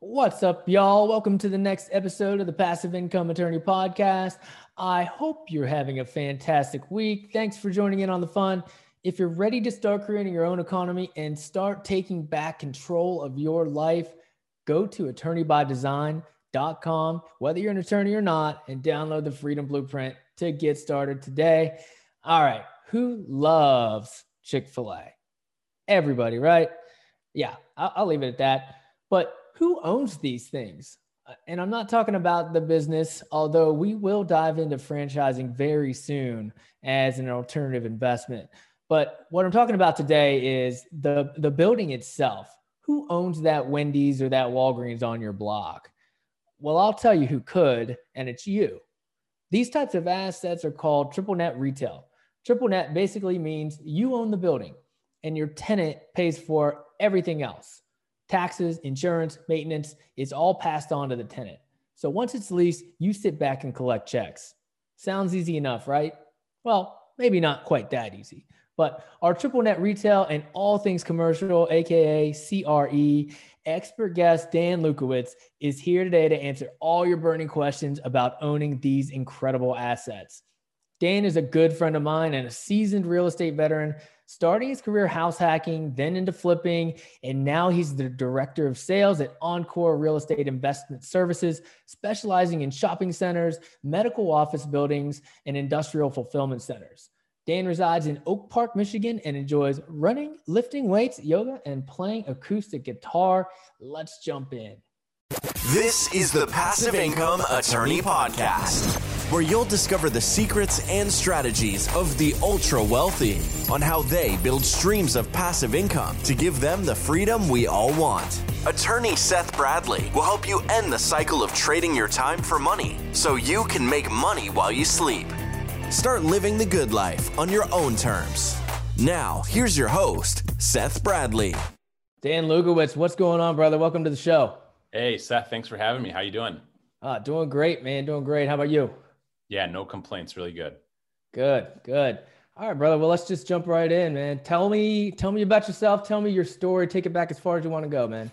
What's up, y'all? Welcome to the next episode of the Passive Income Attorney Podcast. I hope you're having a fantastic week. Thanks for joining in on the fun. If you're ready to start creating your own economy and start taking back control of your life, go to attorneybydesign.com, whether you're an attorney or not, and download the Freedom Blueprint to get started today. All right, who loves Chick fil A? Everybody, right? Yeah, I'll, leave it at that. But who owns these things? Uh, and I'm not talking about the business, although we will dive into franchising very soon as an alternative investment. But what I'm talking about today is the, the building itself. Who owns that Wendy's or that Walgreens on your block? Well, I'll tell you who could, and it's you. These types of assets are called triple net retail. Triple net basically means you own the building and your tenant pays for everything else taxes, insurance, maintenance, it's all passed on to the tenant. So once it's leased, you sit back and collect checks. Sounds easy enough, right? Well, maybe not quite that easy. But our triple net retail and all things commercial, aka CRE, expert guest Dan Lewkowicz is here today to answer all your burning questions about owning these incredible assets. Dan is a good friend of mine and a seasoned real estate veteran starting his career house hacking, then into flipping, and now he's the director of sales at Encore Real Estate Investment Services, specializing in shopping centers, medical office buildings, and industrial fulfillment centers. Dan resides in Oak Park, Michigan, and enjoys running, lifting weights, yoga, and playing acoustic guitar. Let's jump in. This is the Passive Income Attorney Podcast where you'll discover the secrets and strategies of the ultra wealthy on how they build streams of passive income to give them the freedom we all want. Attorney Seth Bradley will help you end the cycle of trading your time for money so you can make money while you sleep. Start living the good life on your own terms. Now, here's your host, Seth Bradley. Dan Lewkowicz, what's going on, brother? Welcome to the show. Hey, Seth, thanks for having me. How you doing? Uh, doing great, man. Doing great. How about you? Yeah, no complaints. Really good. Good, good. All right, brother. Well, let's just jump right in, man. Tell me, tell me about yourself. Tell me your story. Take it back as far as you want to go, man.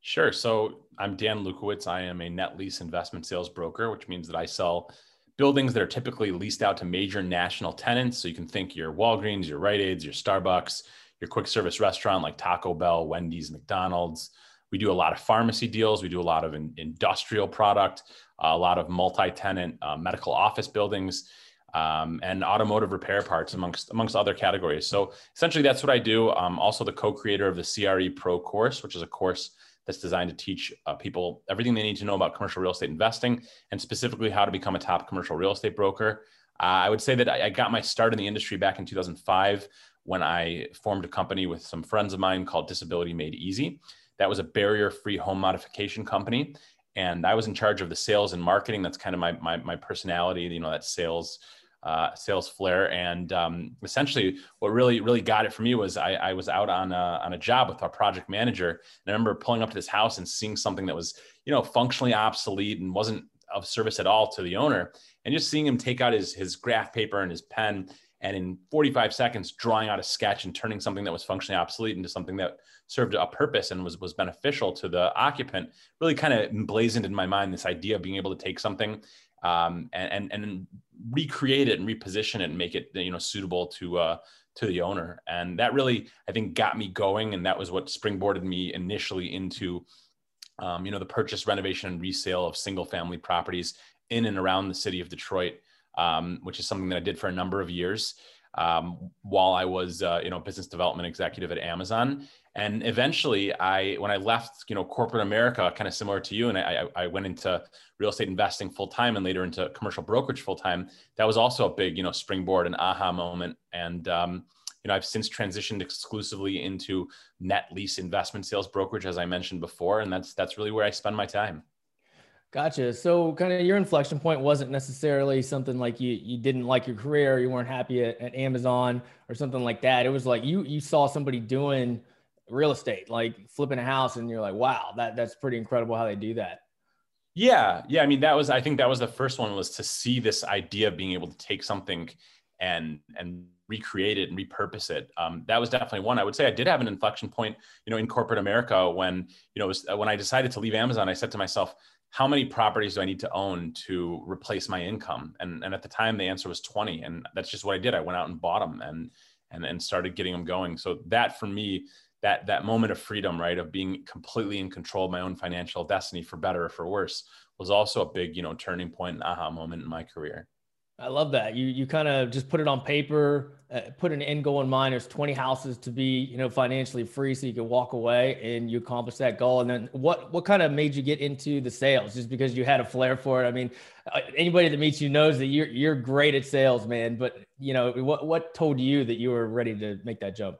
Sure. So I'm Dan Lewkowicz. I am a net lease investment sales broker, which means that I sell buildings that are typically leased out to major national tenants. So you can think your Walgreens, your Rite Aids, your Starbucks, your quick service restaurant like Taco Bell, Wendy's, McDonald's. We do a lot of pharmacy deals. We do a lot of in, industrial product a lot of multi-tenant uh, medical office buildings, um, and automotive repair parts amongst amongst other categories. So essentially, that's what I do. I'm also the co-creator of the CRE Pro course, which is a course that's designed to teach uh, people everything they need to know about commercial real estate investing and specifically how to become a top commercial real estate broker. Uh, I would say that I, I got my start in the industry back in 2005 when I formed a company with some friends of mine called Disability Made Easy. That was a barrier free home modification company and I was in charge of the sales and marketing. That's kind of my my, my personality, you know, that sales uh, sales flair. And um, essentially, what really really got it for me was I, I was out on a, on a job with our project manager, and I remember pulling up to this house and seeing something that was you know functionally obsolete and wasn't of service at all to the owner, and just seeing him take out his his graph paper and his pen and in 45 seconds drawing out a sketch and turning something that was functionally obsolete into something that served a purpose and was was beneficial to the occupant really kind of emblazoned in my mind this idea of being able to take something um, and, and, and recreate it and reposition it and make it you know suitable to uh, to the owner and that really I think got me going and that was what springboarded me initially into um, you know the purchase renovation and resale of single family properties in and around the city of Detroit um, which is something that I did for a number of years um, while I was, uh, you know, business development executive at Amazon. And eventually, I when I left, you know, corporate America, kind of similar to you, and I, I went into real estate investing full time, and later into commercial brokerage full time. That was also a big, you know, springboard and aha moment. And um, you know, I've since transitioned exclusively into net lease investment sales brokerage, as I mentioned before, and that's that's really where I spend my time. Gotcha. So, kind of your inflection point wasn't necessarily something like you you didn't like your career, you weren't happy at, at Amazon or something like that. It was like you you saw somebody doing real estate, like flipping a house, and you're like, wow, that that's pretty incredible how they do that. Yeah, yeah. I mean, that was I think that was the first one was to see this idea of being able to take something and and recreate it and repurpose it. Um, that was definitely one. I would say I did have an inflection point, you know, in corporate America when, you know, was, when I decided to leave Amazon, I said to myself, how many properties do I need to own to replace my income? And, and at the time, the answer was 20. And that's just what I did. I went out and bought them and, and, and started getting them going. So that for me, that, that moment of freedom, right, of being completely in control of my own financial destiny for better or for worse was also a big, you know, turning point and aha moment in my career. I love that. You you kind of just put it on paper, uh, put an end goal in mind. There's 20 houses to be, you know, financially free, so you can walk away and you accomplish that goal. And then what what kind of made you get into the sales? Just because you had a flair for it? I mean, uh, anybody that meets you knows that you're you're great at sales, man. But you know, what what told you that you were ready to make that jump?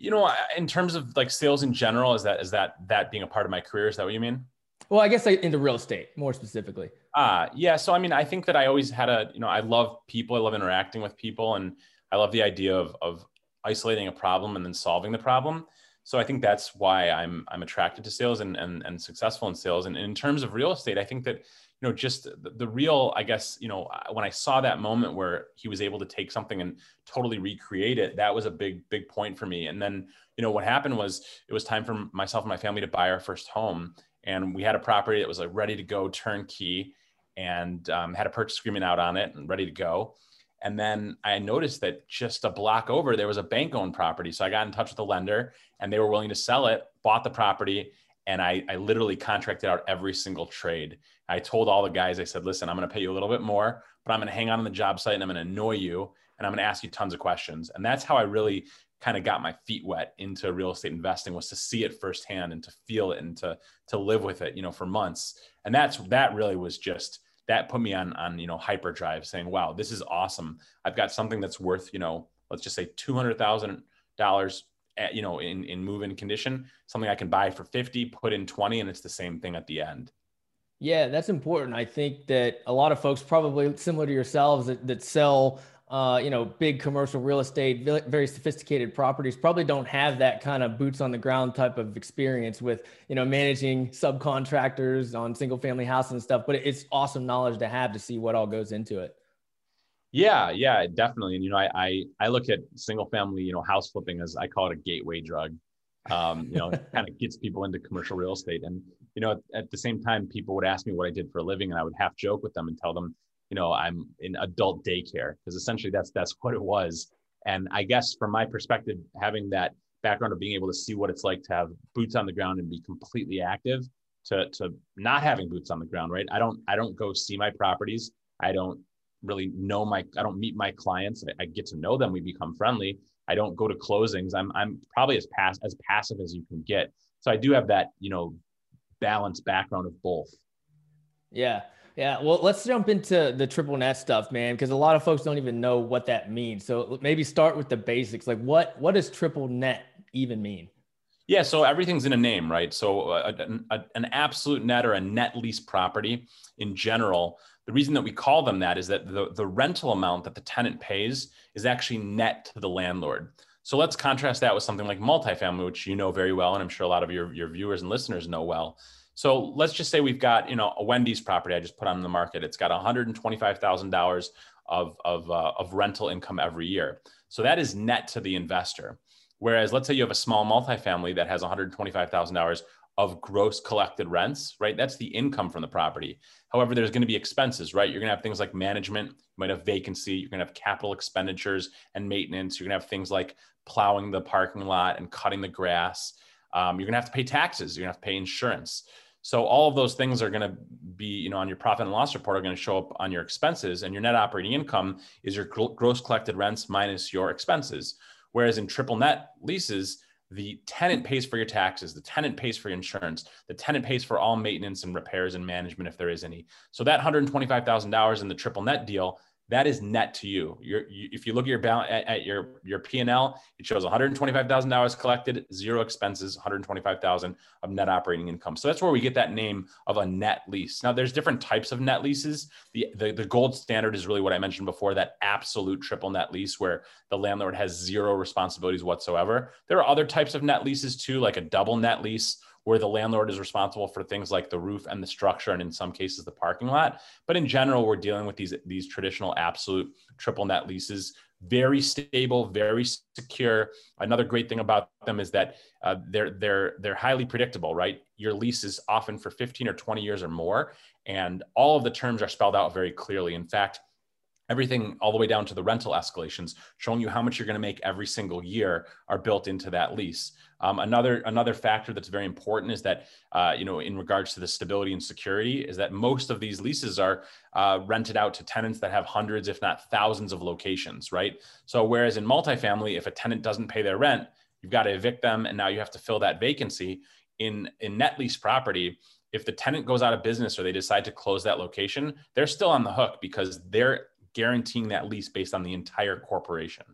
You know, in terms of like sales in general, is that is that that being a part of my career? Is that what you mean? Well, I guess like into real estate more specifically. Ah, uh, yeah. So I mean, I think that I always had a, you know, I love people. I love interacting with people, and I love the idea of of isolating a problem and then solving the problem. So I think that's why I'm I'm attracted to sales and and, and successful in sales. And, and in terms of real estate, I think that you know just the, the real, I guess, you know, when I saw that moment where he was able to take something and totally recreate it, that was a big big point for me. And then you know what happened was it was time for myself and my family to buy our first home. And we had a property that was like ready to go turnkey and um, had a purchase agreement out on it and ready to go. And then i noticed that just a block over there was a bank owned property. So i got in touch with the lender and they were willing to sell it bought the property and I, I literally contracted out every single trade. I told all the guys i said listen i'm going to pay you a little bit more but i'm going to hang on on the job site and i'm going to annoy you and i'm going to ask you tons of questions. And that's how i really kind of got my feet wet into real estate investing was to see it firsthand and to feel it and to to live with it you know for months. And that's that really was just that put me on on you know hyperdrive saying wow this is awesome. I've got something that's worth you know let's just say $200000 at, you know in in move in condition something i can buy for 50 put in 20 and it's the same thing at the end yeah, that's important. I think that a lot of folks, probably similar to yourselves, that, that sell uh, you know, big commercial real estate, very sophisticated properties probably don't have that kind of boots on the ground type of experience with, you know, managing subcontractors on single family houses and stuff. But it's awesome knowledge to have to see what all goes into it. Yeah, yeah, definitely. And you know, I I, I look at single family, you know, house flipping as I call it a gateway drug. Um, you know, kind of gets people into commercial real estate. And you know, at, at the same time, people would ask me what I did for a living, and I would half joke with them and tell them, you know i'm in adult daycare because essentially that's that's what it was and i guess from my perspective having that background of being able to see what it's like to have boots on the ground and be completely active to to not having boots on the ground right i don't i don't go see my properties i don't really know my i don't meet my clients. I, I get to know them. We become friendly. I don't go to closings. I'm i'm probably as pass as passive as you can get. So i do have that you know balanced background of both. Yeah. Yeah, well, let's jump into the triple net stuff, man, because a lot of folks don't even know what that means. So maybe start with the basics. Like, what what does triple net even mean? Yeah, so everything's in a name, right? So uh, a, a, an absolute net or a net lease property in general, the reason that we call them that is that the, the rental amount that the tenant pays is actually net to the landlord. So let's contrast that with something like multifamily, which you know very well, and I'm sure a lot of your, your viewers and listeners know well. So let's just say we've got, you know, a Wendy's property I just put on the market. It's got $125,000 of, of, uh, of rental income every year. So that is net to the investor. Whereas let's say you have a small multifamily that has $125,000 of gross collected rents, right? That's the income from the property. However, there's going to be expenses, right? You're going to have things like management, you might have vacancy, you're going to have capital expenditures and maintenance. You're going to have things like plowing the parking lot and cutting the grass. Um, you're going to have to pay taxes. You're going to have to pay insurance. So all of those things are going to be, you know, on your profit and loss report are going to show up on your expenses, and your net operating income is your gross collected rents minus your expenses. Whereas in triple net leases, the tenant pays for your taxes, the tenant pays for your insurance, the tenant pays for all maintenance and repairs and management if there is any. So that $125,000 in the triple net deal that is net to you. you if you look at your balance at, at, your your P and L, it shows one hundred twenty five thousand dollars collected, zero expenses, one hundred twenty five thousand of net operating income. So that's where we get that name of a net lease. Now, there's different types of net leases. The, the the gold standard is really what I mentioned before, that absolute triple net lease where the landlord has zero responsibilities whatsoever. There are other types of net leases too, like a double net lease where the landlord is responsible for things like the roof and the structure, and in some cases the parking lot. But in general, we're dealing with these these traditional absolute triple net leases very stable, very secure. Another great thing about them is that uh, they're they're they're highly predictable, right? Your lease is often for 15 or 20 years or more, and all of the terms are spelled out very clearly. In fact, everything all the way down to the rental escalations showing you how much you're going to make every single year are built into that lease. Um, another another factor that's very important is that uh, you know in regards to the stability and security is that most of these leases are uh, rented out to tenants that have hundreds if not thousands of locations right? So whereas in multifamily if a tenant doesn't pay their rent you've got to evict them and now you have to fill that vacancy in in net lease property if the tenant goes out of business or they decide to close that location, they're still on the hook because they're guaranteeing that lease based on the entire corporation.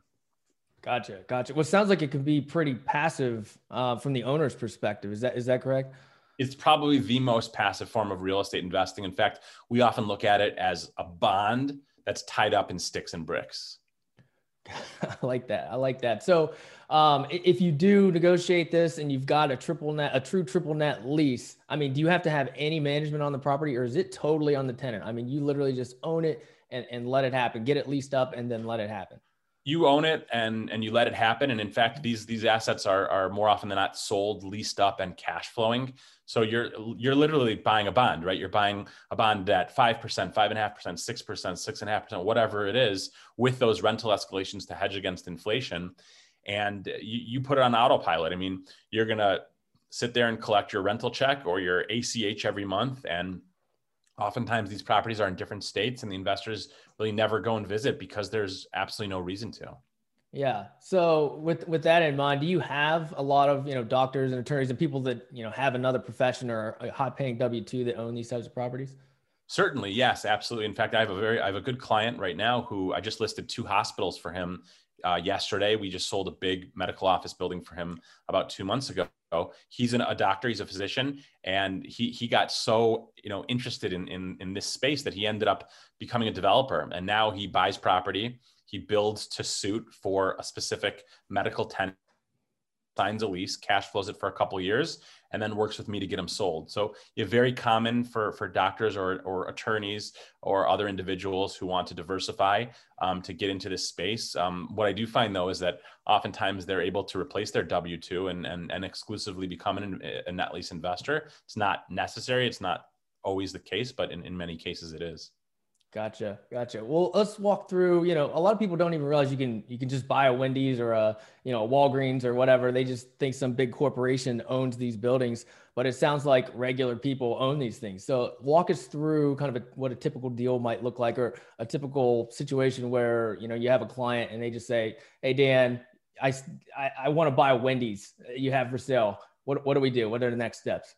Gotcha, gotcha. Well, it sounds like it can be pretty passive uh, from the owner's perspective. Is that is that correct? It's probably the most passive form of real estate investing. In fact, we often look at it as a bond that's tied up in sticks and bricks. I like that. I like that. So, um, if you do negotiate this and you've got a triple net, a true triple net lease, I mean, do you have to have any management on the property, or is it totally on the tenant? I mean, you literally just own it and, and let it happen. Get it leased up and then let it happen. You own it and and you let it happen. And in fact, these these assets are are more often than not sold, leased up, and cash flowing. So you're you're literally buying a bond, right? You're buying a bond at five percent, five and a half percent, six percent, six and a half percent, whatever it is, with those rental escalations to hedge against inflation. And you, you put it on autopilot. I mean, you're gonna sit there and collect your rental check or your ACH every month and oftentimes these properties are in different states and the investors really never go and visit because there's absolutely no reason to. Yeah. So with with that in mind do you have a lot of you know doctors and attorneys and people that you know have another profession or a high paying w2 that own these types of properties? Certainly. Yes absolutely. In fact i have a very i have a good client right now who i just listed two hospitals for him uh, yesterday we just sold a big medical office building for him about two months ago. He's an, a doctor he's a physician and he he got so you know interested in, in in this space that he ended up becoming a developer. And now he buys property he builds to suit for a specific medical tenant signs a lease, cash flows it for a couple years, and then works with me to get them sold. So it's very common for, for doctors or, or attorneys or other individuals who want to diversify um, to get into this space. Um, what I do find though is that oftentimes they're able to replace their W-2 and, and, and exclusively become an, a net lease investor. It's not necessary. It's not always the case, but in, in many cases it is. Gotcha, gotcha. Well, let's walk through. You know, a lot of people don't even realize you can you can just buy a Wendy's or a you know a Walgreens or whatever. They just think some big corporation owns these buildings, but it sounds like regular people own these things. So walk us through kind of a, what a typical deal might look like, or a typical situation where you know you have a client and they just say, "Hey Dan, I I, I want to buy Wendy's uh, you have for sale. What what do we do? What are the next steps?"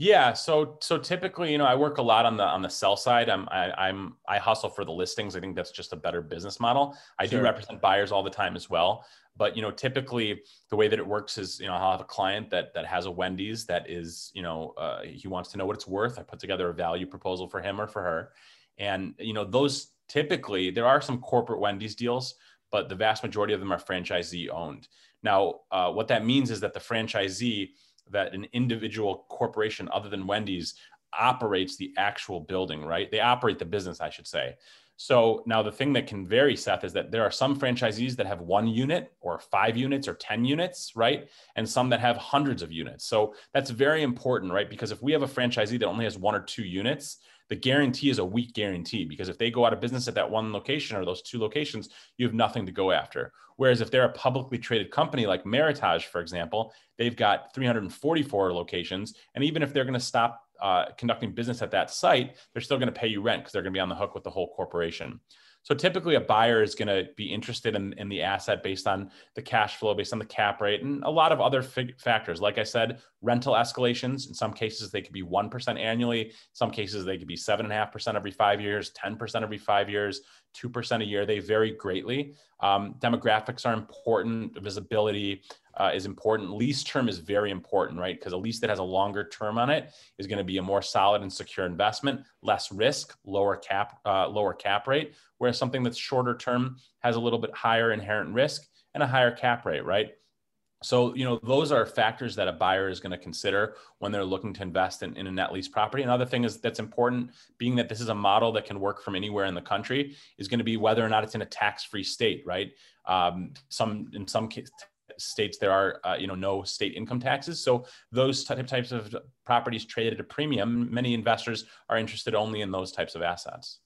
Yeah, so so typically, you know, I work a lot on the on the sell side. I'm I, I'm I hustle for the listings. I think that's just a better business model. I sure. do represent buyers all the time as well, but you know, typically the way that it works is, you know, I'll have a client that that has a Wendy's that is, you know, uh, he wants to know what it's worth. I put together a value proposal for him or for her, and you know, those typically there are some corporate Wendy's deals, but the vast majority of them are franchisee owned. Now, uh, what that means is that the franchisee that an individual corporation other than Wendy's operates the actual building, right? They operate the business, I should say. So now the thing that can vary, Seth, is that there are some franchisees that have one unit or five units or 10 units, right? And some that have hundreds of units. So that's very important, right? Because if we have a franchisee that only has one or two units, the guarantee is a weak guarantee because if they go out of business at that one location or those two locations, you have nothing to go after. Whereas if they're a publicly traded company like Meritage, for example, they've got 344 locations. And even if they're going to stop uh, conducting business at that site, they're still going to pay you rent because they're going to be on the hook with the whole corporation. So typically, a buyer is going to be interested in, in the asset based on the cash flow, based on the cap rate, and a lot of other fig- factors. Like I said, rental escalations. In some cases, they could be 1% annually. In some cases, they could be 7.5% every five years, 10% every five years, 2% a year. They vary greatly. Um, demographics are important, visibility uh, is important. Lease term is very important, right? Because a lease that has a longer term on it is going to be a more solid and secure investment, less risk, lower cap, uh, lower cap rate. Whereas something that's shorter term has a little bit higher inherent risk and a higher cap rate, right? So, you know, those are factors that a buyer is going to consider when they're looking to invest in, in a net lease property. Another thing is that's important, being that this is a model that can work from anywhere in the country, is going to be whether or not it's in a tax-free state, right? Um, some in some states there are uh, you know no state income taxes, so those type, types of properties traded at a premium. Many investors are interested only in those types of assets.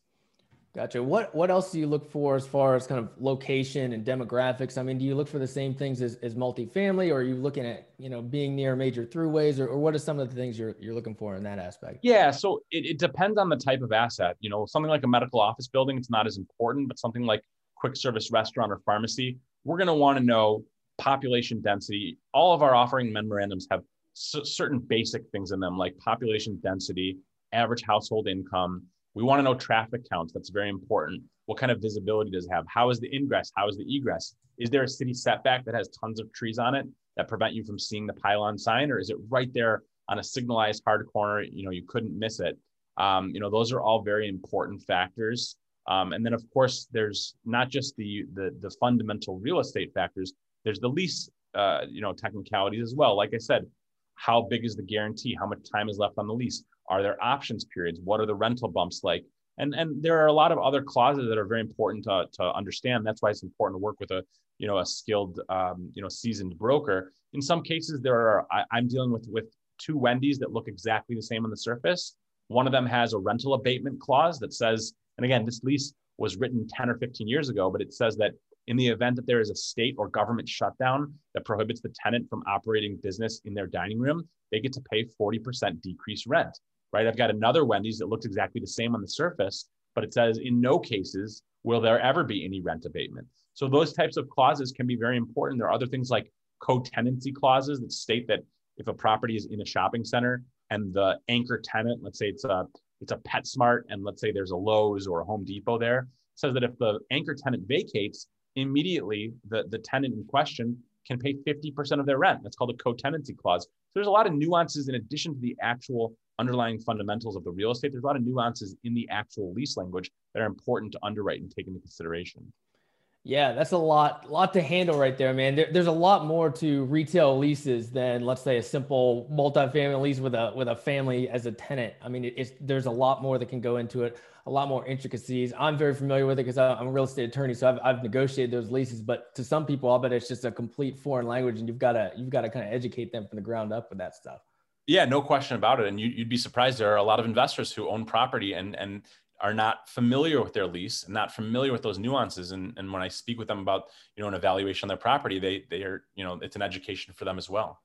Gotcha. What what else do you look for as far as kind of location and demographics? I mean, do you look for the same things as, as multifamily, or are you looking at you know being near major throughways, or, or what are some of the things you're you're looking for in that aspect? Yeah, so it, it depends on the type of asset. You know, something like a medical office building, it's not as important, but something like quick service restaurant or pharmacy, we're going to want to know population density. All of our offering memorandums have c- certain basic things in them, like population density, average household income we want to know traffic counts. That's very important. What kind of visibility does it have? How is the ingress? How is the egress? Is there a city setback that has tons of trees on it that prevent you from seeing the pylon sign, or is it right there on a signalized hard corner? You know, you couldn't miss it. Um, you know, those are all very important factors. Um, and then, of course, there's not just the, the the fundamental real estate factors. There's the lease, uh, you know, technicalities as well. Like I said, how big is the guarantee? How much time is left on the lease? Are there options periods? What are the rental bumps like? And, and there are a lot of other clauses that are very important to, to understand. That's why it's important to work with a, you know, a skilled, um, you know, seasoned broker. In some cases, there are, I, I'm dealing with, with two Wendy's that look exactly the same on the surface. One of them has a rental abatement clause that says, and again, this lease was written 10 or 15 years ago, but it says that in the event that there is a state or government shutdown that prohibits the tenant from operating business in their dining room, they get to pay 40% decreased rent right? I've got another Wendy's that looks exactly the same on the surface, but it says in no cases will there ever be any rent abatement. So those types of clauses can be very important. There are other things like co-tenancy clauses that state that if a property is in a shopping center and the anchor tenant, let's say it's a it's a PetSmart, and let's say there's a Lowe's or a Home Depot there, says that if the anchor tenant vacates, immediately the, the tenant in question can pay 50% of their rent. That's called a co-tenancy clause. So there's a lot of nuances in addition to the actual underlying fundamentals of the real estate, there's a lot of nuances in the actual lease language that are important to underwrite and take into consideration. Yeah, that's a lot, lot to handle right there, man. There, there's a lot more to retail leases than, let's say, a simple multifamily lease with a with a family as a tenant. I mean, it's there's a lot more that can go into it, a lot more intricacies. I'm very familiar with it because I'm a real estate attorney, so I've, I've negotiated those leases. But to some people, I'll bet it's just a complete foreign language, and you've got to you've got to kind of educate them from the ground up with that stuff. Yeah, no question about it. And you, would be surprised. There are a lot of investors who own property and and are not familiar with their lease and not familiar with those nuances. And, and when I speak with them about you know an evaluation on their property, they they are you know it's an education for them as well.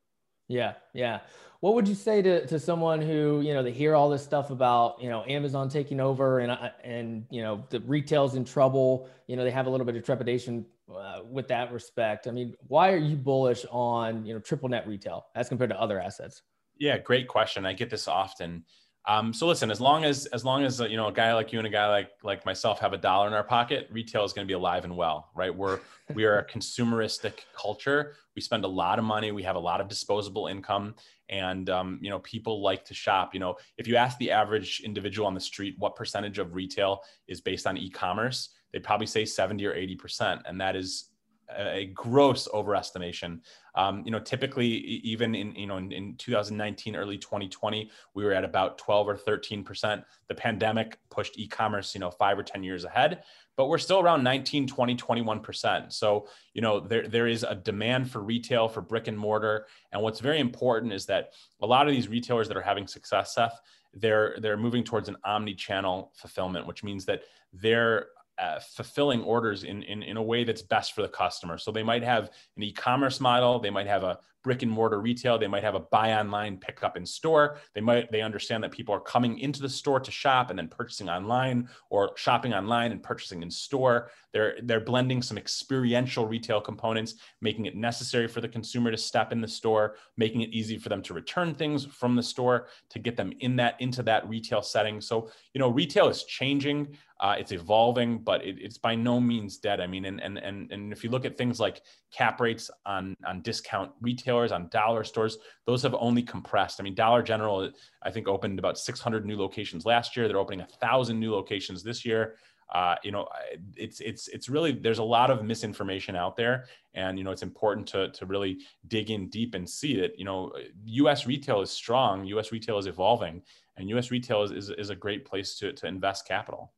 Yeah, yeah. What would you say to, to someone who you know they hear all this stuff about you know Amazon taking over and uh, and you know the retail's in trouble? You know they have a little bit of trepidation uh, with that respect. I mean, why are you bullish on you know triple net retail as compared to other assets? Yeah, great question. I get this often. Um, so listen, as long as as long as uh, you know a guy like you and a guy like like myself have a dollar in our pocket, retail is going to be alive and well, right? We're we are a consumeristic culture. We spend a lot of money. We have a lot of disposable income, and um, you know people like to shop. You know, if you ask the average individual on the street what percentage of retail is based on e-commerce, they'd probably say seventy or eighty percent, and that is a gross overestimation. Um, you know, typically, even in you know in, in, 2019, early 2020, we were at about 12 or 13 percent. The pandemic pushed e-commerce, you know, five or 10 years ahead, but we're still around 19, 20, 21 percent. So, you know, there there is a demand for retail, for brick and mortar, and what's very important is that a lot of these retailers that are having success, Seth, they're they're moving towards an omni-channel fulfillment, which means that they're uh, fulfilling orders in, in, in a way that's best for the customer. So they might have an e-commerce model, they might have a brick and mortar retail, they might have a buy online, pick up in store. They might they understand that people are coming into the store to shop and then purchasing online or shopping online and purchasing in store. They're they're blending some experiential retail components, making it necessary for the consumer to step in the store, making it easy for them to return things from the store to get them in that into that retail setting. So, you know, retail is changing. Uh, it's evolving, but it, it's by no means dead. I mean, and, and and and if you look at things like cap rates on on discount retailers, on dollar stores, those have only compressed. I mean, Dollar General, I think, opened about 600 new locations last year. They're opening a thousand new locations this year. uh, you know, it's it's it's really there's a lot of misinformation out there, and you know it's important to to really dig in deep and see that you know U.S. retail is strong, U.S. retail is evolving, and U.S. retail is is, is a great place to to invest capital.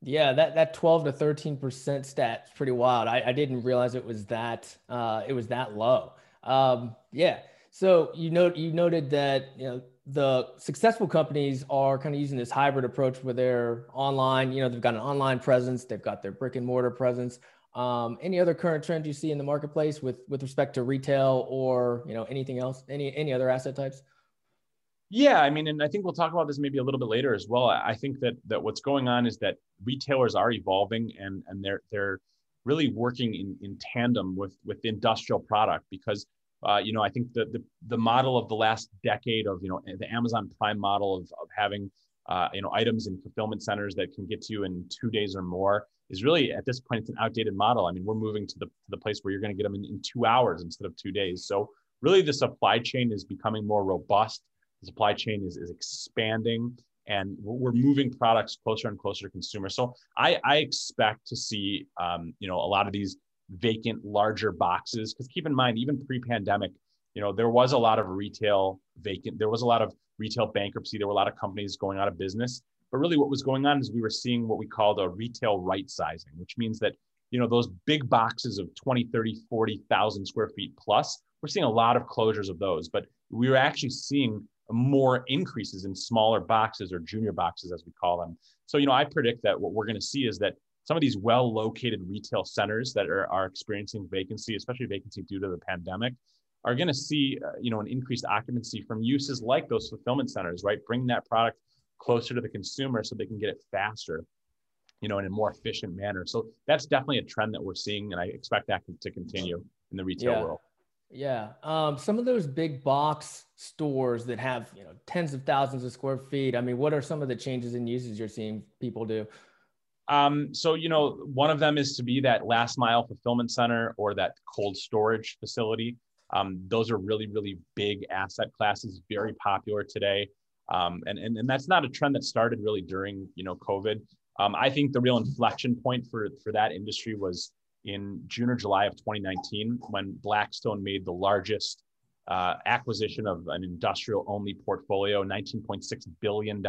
Yeah, that that 12 to 13 percent stat is pretty wild. I, I didn't realize it was that uh, it was that low. Um, yeah. So you note you noted that you know the successful companies are kind of using this hybrid approach where they're online, you know, they've got an online presence, they've got their brick and mortar presence. Um, any other current trends you see in the marketplace with with respect to retail or you know anything else, any any other asset types? Yeah, I mean, and I think we'll talk about this maybe a little bit later as well. I think that that what's going on is that retailers are evolving and and they're they're really working in, in tandem with with industrial product because uh, you know, I think the, the, the model of the last decade of you know the Amazon Prime model of, of having uh, you know items in fulfillment centers that can get to you in two days or more is really at this point it's an outdated model. I mean, we're moving to the to the place where you're going to get them in, in two hours instead of two days. So really, the supply chain is becoming more robust. The supply chain is is expanding, and we're moving products closer and closer to consumers. So I, I expect to see um, you know a lot of these vacant larger boxes because keep in mind even pre-pandemic you know there was a lot of retail vacant there was a lot of retail bankruptcy there were a lot of companies going out of business but really what was going on is we were seeing what we called a retail right sizing which means that you know those big boxes of 20 30 40,000 square feet plus we're seeing a lot of closures of those but we were actually seeing more increases in smaller boxes or junior boxes as we call them so you know i predict that what we're going to see is that some of these well located retail centers that are, are experiencing vacancy, especially vacancy due to the pandemic, are going to see uh, you know an increased occupancy from uses like those fulfillment centers, right? Bring that product closer to the consumer so they can get it faster, you know, in a more efficient manner. So that's definitely a trend that we're seeing, and I expect that to continue in the retail yeah. world. Yeah, um, some of those big box stores that have you know tens of thousands of square feet. I mean, what are some of the changes in uses you're seeing people do? Um, so, you know, one of them is to be that last mile fulfillment center or that cold storage facility. Um, those are really, really big asset classes, very popular today. Um, and, and, and that's not a trend that started really during, you know, COVID. Um, I think the real inflection point for, for that industry was in June or July of 2019 when Blackstone made the largest uh, acquisition of an industrial only portfolio, $19.6 billion.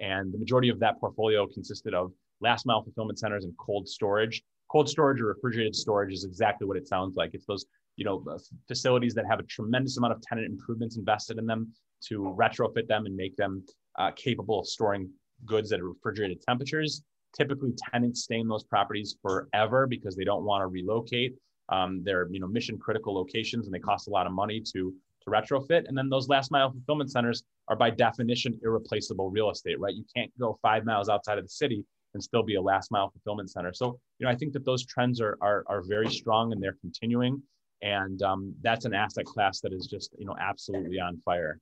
And the majority of that portfolio consisted of last mile fulfillment centers and cold storage. Cold storage or refrigerated storage is exactly what it sounds like. It's those you know facilities that have a tremendous amount of tenant improvements invested in them to retrofit them and make them uh, capable of storing goods at refrigerated temperatures. Typically, tenants stay in those properties forever because they don't want to relocate. Um, they're you know mission critical locations and they cost a lot of money to to retrofit. And then those last mile fulfillment centers are by definition irreplaceable real estate, right? You can't go five miles outside of the city and still be a last mile fulfillment center. So, you know, I think that those trends are are, are very strong and they're continuing. And um, that's an asset class that is just, you know, absolutely on fire.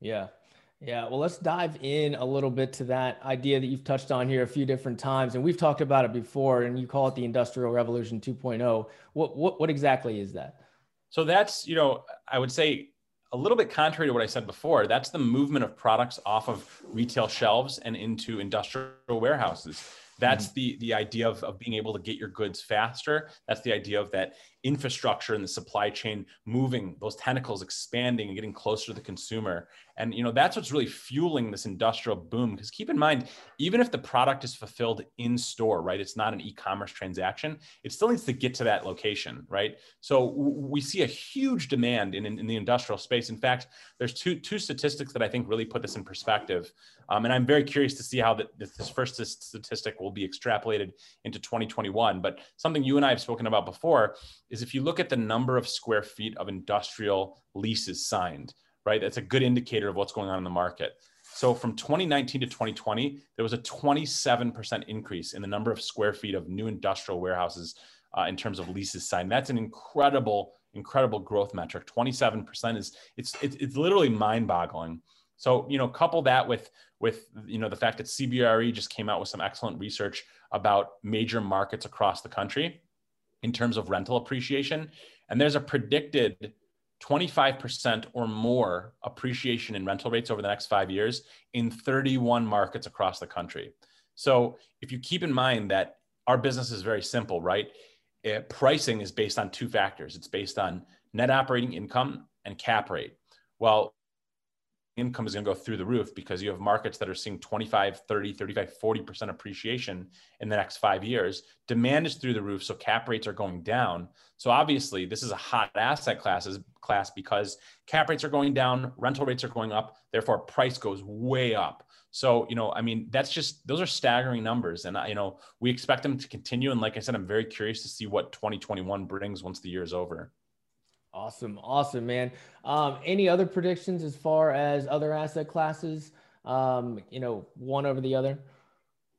Yeah. Yeah, well, let's dive in a little bit to that idea that you've touched on here a few different times, and we've talked about it before. And you call it the Industrial Revolution 2.0. What what what exactly is that? So that's you know I would say a little bit contrary to what I said before. That's the movement of products off of retail shelves and into industrial warehouses. That's mm-hmm. the the idea of, of being able to get your goods faster. That's the idea of that infrastructure and the supply chain moving, those tentacles expanding and getting closer to the consumer. And you know, that's what's really fueling this industrial boom. Because keep in mind, even if the product is fulfilled in store, right? It's not an e-commerce transaction, it still needs to get to that location, right? So we see a huge demand in, in, in the industrial space. In fact, there's two two statistics that I think really put this in perspective. Um, and I'm very curious to see how the, this first statistic will be extrapolated into 2021. But something you and I have spoken about before is if you look at the number of square feet of industrial leases signed, right? That's a good indicator of what's going on in the market. So from 2019 to 2020, there was a 27% increase in the number of square feet of new industrial warehouses uh, in terms of leases signed. That's an incredible, incredible growth metric. 27% is it's it's, it's literally mind-boggling. So you know, couple that with with you know the fact that CBRE just came out with some excellent research about major markets across the country in terms of rental appreciation. And there's a predicted 25% or more appreciation in rental rates over the next five years in 31 markets across the country. So if you keep in mind that our business is very simple, right? It, eh, pricing is based on two factors. It's based on net operating income and cap rate. Well, income is going to go through the roof because you have markets that are seeing 25 30 35 40% appreciation in the next five years. Demand is through the roof so cap rates are going down. So obviously this is a hot asset classes class because cap rates are going down rental rates are going up therefore price goes way up. So you know i mean that's just those are staggering numbers. And you know we expect them to continue. And like i said i'm very curious to see what 2021 brings once the year is over Awesome. Awesome, man. Um, any other predictions as far as other asset classes? Um, you know, one over the other?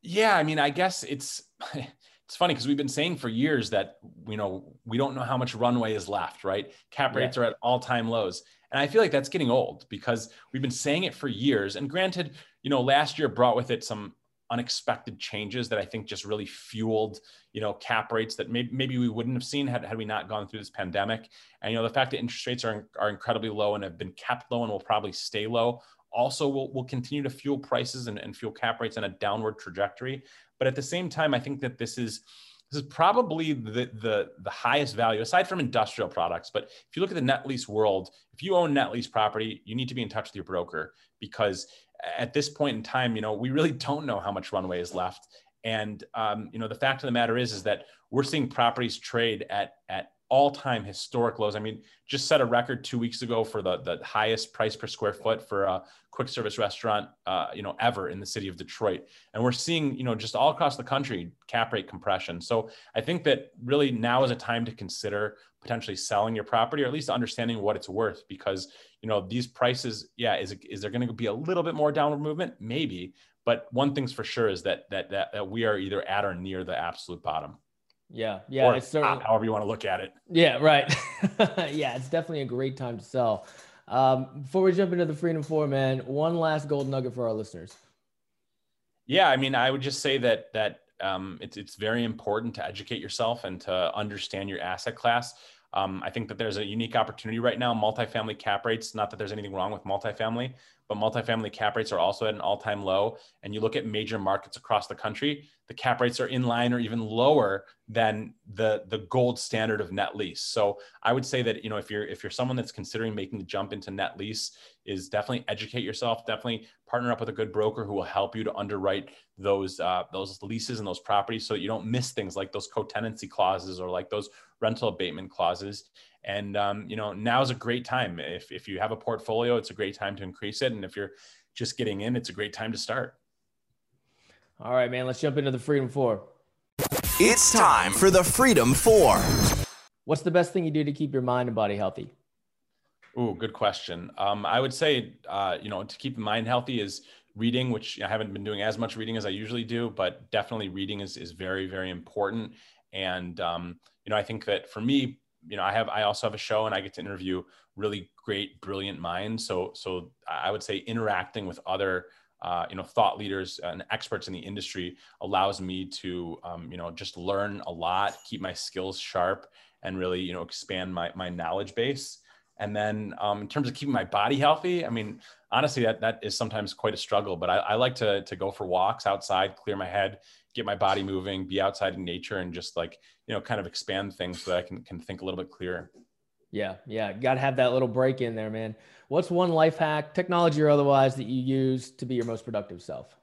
Yeah, I mean, I guess it's it's funny because we've been saying for years that you know we don't know how much runway is left, right? Cap rates yeah. are at all-time lows. And I feel like that's getting old because we've been saying it for years. And granted, you know, last year brought with it some unexpected changes that I think just really fueled, you know, cap rates that maybe, maybe we wouldn't have seen had, had we not gone through this pandemic. And, you know, the fact that interest rates are, are incredibly low and have been kept low and will probably stay low also will, will continue to fuel prices and, and fuel cap rates in a downward trajectory. But at the same time, I think that this is, this is probably the, the, the highest value aside from industrial products. But if you look at the net lease world, if you own net lease property, you need to be in touch with your broker because at this point in time, you know, we really don't know how much runway is left. And um, you know, the fact of the matter is, is that we're seeing properties trade at at all-time historic lows. I mean, just set a record two weeks ago for the the highest price per square foot for a quick service restaurant, uh, you know, ever in the city of Detroit. And we're seeing, you know, just all across the country cap rate compression. So I think that really now is a time to consider potentially selling your property or at least understanding what it's worth because you know these prices yeah is, is there going to be a little bit more downward movement maybe but one thing's for sure is that that that, that we are either at or near the absolute bottom yeah yeah or it's certainly however you want to look at it. Yeah right. Yeah it's definitely a great time to sell. Um, before we jump into the freedom four man one last gold nugget for our listeners. Yeah i mean i would just say that that um, it's, it's very important to educate yourself and to understand your asset class. Um, I think that there's a unique opportunity right now. Multifamily cap rates, not that there's anything wrong with multifamily, but multifamily cap rates are also at an all time low. And you look at major markets across the country, the cap rates are in line or even lower than the, the gold standard of net lease. So I would say that, you know, if you're, if you're someone that's considering making the jump into net lease is definitely educate yourself, definitely partner up with a good broker who will help you to underwrite those, uh, those leases and those properties so you don't miss things like those co-tenancy clauses or like those rental abatement clauses. And um, you know, now is a great time. If if you have a portfolio, it's a great time to increase it. And if you're just getting in, it's a great time to start. All right, man. Let's jump into the Freedom Four. It's time for the Freedom Four. What's the best thing you do to keep your mind and body healthy? Oh, good question. Um, I would say, uh, you know, to keep the mind healthy is reading, which I haven't been doing as much reading as I usually do, but definitely reading is, is very, very important. And, um, you know, I think that for me, you know, I have I also have a show and I get to interview really great, brilliant minds. So so I would say interacting with other uh, you know thought leaders and experts in the industry allows me to um, you know just learn a lot, keep my skills sharp, and really you know expand my my knowledge base. And then um, in terms of keeping my body healthy, I mean, honestly, that that is sometimes quite a struggle. But I, I like to to go for walks outside, clear my head, get my body moving, be outside in nature, and just like you know, kind of expand things so that I can can think a little bit clearer. Yeah, yeah, got to have that little break in there, man. What's one life hack, technology or otherwise, that you use to be your most productive self?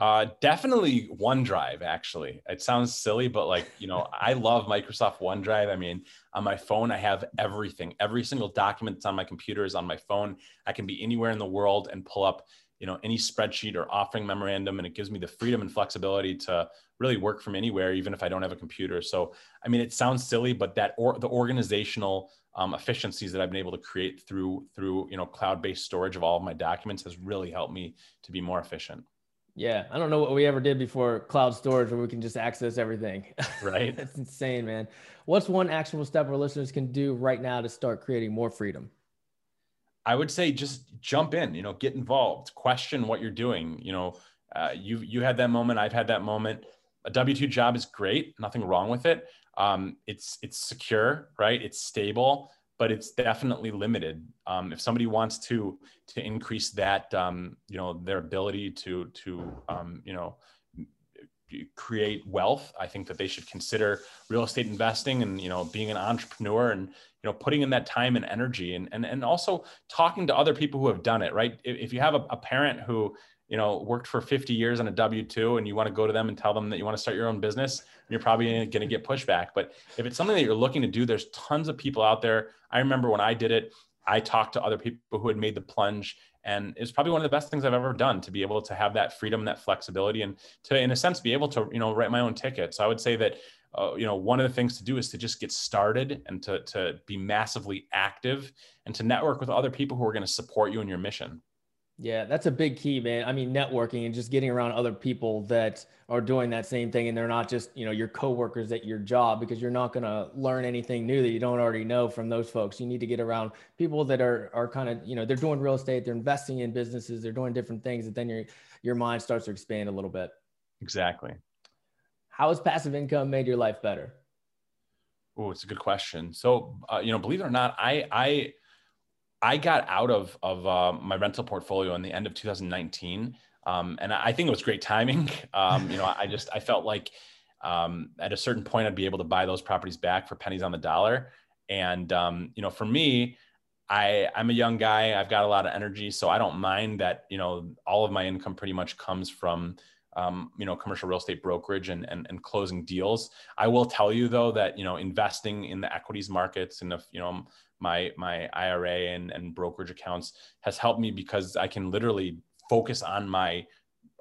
Uh, definitely OneDrive. Actually, it sounds silly, but like you know, I love Microsoft OneDrive. I mean, on my phone, I have everything. Every single document that's on my computer is on my phone. I can be anywhere in the world and pull up you know any spreadsheet or offering memorandum and it gives me the freedom and flexibility to really work from anywhere even if i don't have a computer so i mean it sounds silly but that or the organizational um, efficiencies that i've been able to create through through you know cloud-based storage of all of my documents has really helped me to be more efficient yeah i don't know what we ever did before cloud storage where we can just access everything right that's insane man what's one actionable step our listeners can do right now to start creating more freedom I would say just jump in, you know, get involved, question what you're doing. You know, uh, you you had that moment, I've had that moment. A W two job is great, nothing wrong with it. Um, it's it's secure, right? It's stable, but it's definitely limited. Um, if somebody wants to to increase that, um, you know, their ability to to um, you know create wealth, I think that they should consider real estate investing and you know being an entrepreneur and you know putting in that time and energy and and and also talking to other people who have done it. Right? If you have a, a parent who you know worked for 50 years on a w2 and you want to go to them and tell them that you want to start your own business you're probably going to get pushback. But if it's something that you're looking to do there's tons of people out there. I remember when i did it i talked to other people who had made the plunge and it's probably one of the best things i've ever done to be able to have that freedom that flexibility and to in a sense be able to you know write my own ticket. So i would say that uh, you know one of the things to do is to just get started and to, to be massively active and to network with other people who are going to support you in your mission yeah, that's a big key, man. I mean, networking and just getting around other people that are doing that same thing and they're not just, you know, your coworkers at your job because you're not going to learn anything new that you don't already know from those folks. You need to get around people that are are kind of, you know, they're doing real estate, they're investing in businesses, they're doing different things and then your your mind starts to expand a little bit. Exactly. How has passive income made your life better? Oh, it's a good question. So, uh, you know, believe it or not, I I I got out of of uh, my rental portfolio in the end of 2019, um, and I think it was great timing. Um, you know, I just I felt like um, at a certain point I'd be able to buy those properties back for pennies on the dollar. And um, you know, for me, I I'm a young guy. I've got a lot of energy, so I don't mind that. You know, all of my income pretty much comes from um, you know, commercial real estate brokerage and, and, and closing deals. I will tell you though that, you know, investing in the equities markets and if, you know, my, my IRA and, and brokerage accounts has helped me because I can literally focus on my,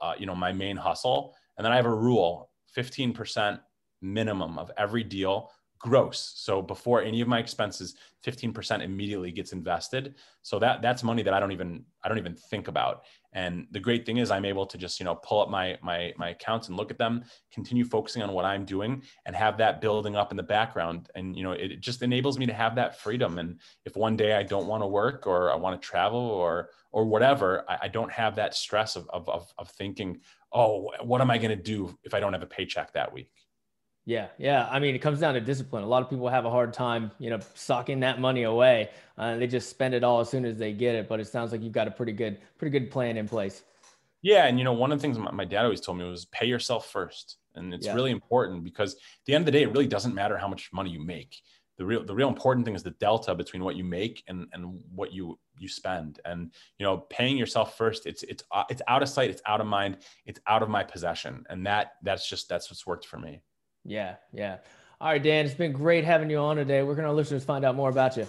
uh, you know, my main hustle. And then I have a rule, 15% minimum of every deal gross. So before any of my expenses, 15% immediately gets invested. So that that's money that I don't even I don't even think about. And the great thing is I'm able to just, you know, pull up my my my accounts and look at them, continue focusing on what I'm doing and have that building up in the background. And you know, it just enables me to have that freedom. And if one day I don't want to work or I want to travel or or whatever, I, I don't have that stress of, of of of thinking, oh, what am I going to do if I don't have a paycheck that week? Yeah, yeah. I mean, it comes down to discipline. A lot of people have a hard time, you know, socking that money away. Uh, they just spend it all as soon as they get it. But it sounds like you've got a pretty good, pretty good plan in place. Yeah, and you know, one of the things my dad always told me was pay yourself first, and it's yeah. really important because at the end of the day, it really doesn't matter how much money you make. The real, the real important thing is the delta between what you make and and what you you spend. And you know, paying yourself first, it's it's uh, it's out of sight, it's out of mind, it's out of my possession, and that that's just that's what's worked for me. Yeah, yeah. All right, Dan, it's been great having you on today. Where can our listeners find out more about you?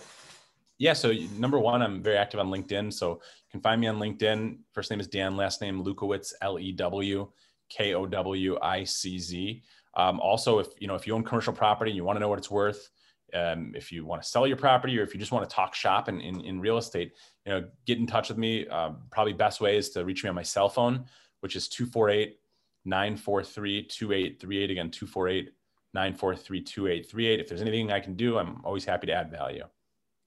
Yeah, so number one, I'm very active on LinkedIn. So you can find me on LinkedIn. First name is Dan, last name Lewkowicz, L E W K O W I C Z. Um, also, if you know if you own commercial property and you want to know what it's worth, um, if you want to sell your property or if you just want to talk shop in, in, in real estate, you know, get in touch with me. Uh, probably best way is to reach me on my cell phone, which is 248 943 2838. Again, 248 943 2838. If there's anything I can do, I'm always happy to add value.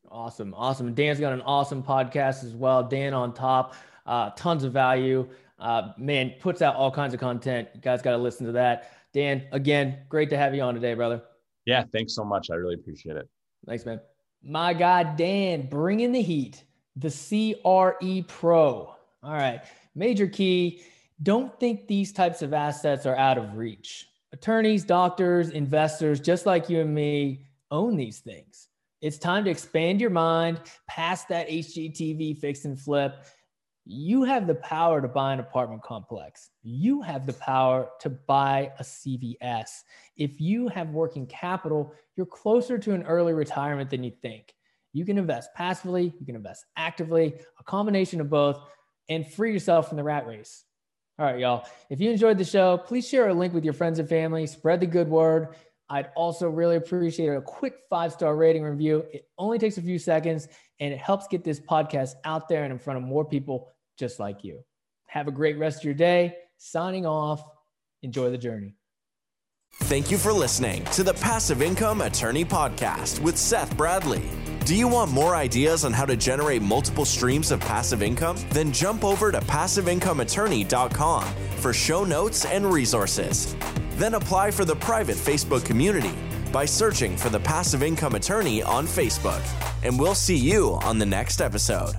Awesome. Awesome. Dan's got an awesome podcast as well. Dan on top, uh, tons of value. Uh, man, puts out all kinds of content. You guys got to listen to that. Dan, again, great to have you on today, brother. Yeah, thanks so much. I really appreciate it. Thanks, man. My guy, Dan, bringing the heat, the CRE Pro. All right. Major key don't think these types of assets are out of reach. Attorneys, doctors, investors, just like you and me, own these things. It's time to expand your mind past that HGTV fix and flip. You have the power to buy an apartment complex. You have the power to buy a CVS. If you have working capital, you're closer to an early retirement than you think. You can invest passively, you can invest actively, a combination of both, and free yourself from the rat race. All right, y'all. If you enjoyed the show, please share a link with your friends and family. Spread the good word. I'd also really appreciate a quick five star rating review. It only takes a few seconds and it helps get this podcast out there and in front of more people just like you. Have a great rest of your day. Signing off. Enjoy the journey. Thank you for listening to the Passive Income Attorney Podcast with Seth Bradley. Do you want more ideas on how to generate multiple streams of passive income? Then jump over to passiveincomeattorney.com for show notes and resources. Then apply for the private Facebook community by searching for the Passive Income Attorney on Facebook. And we'll see you on the next episode.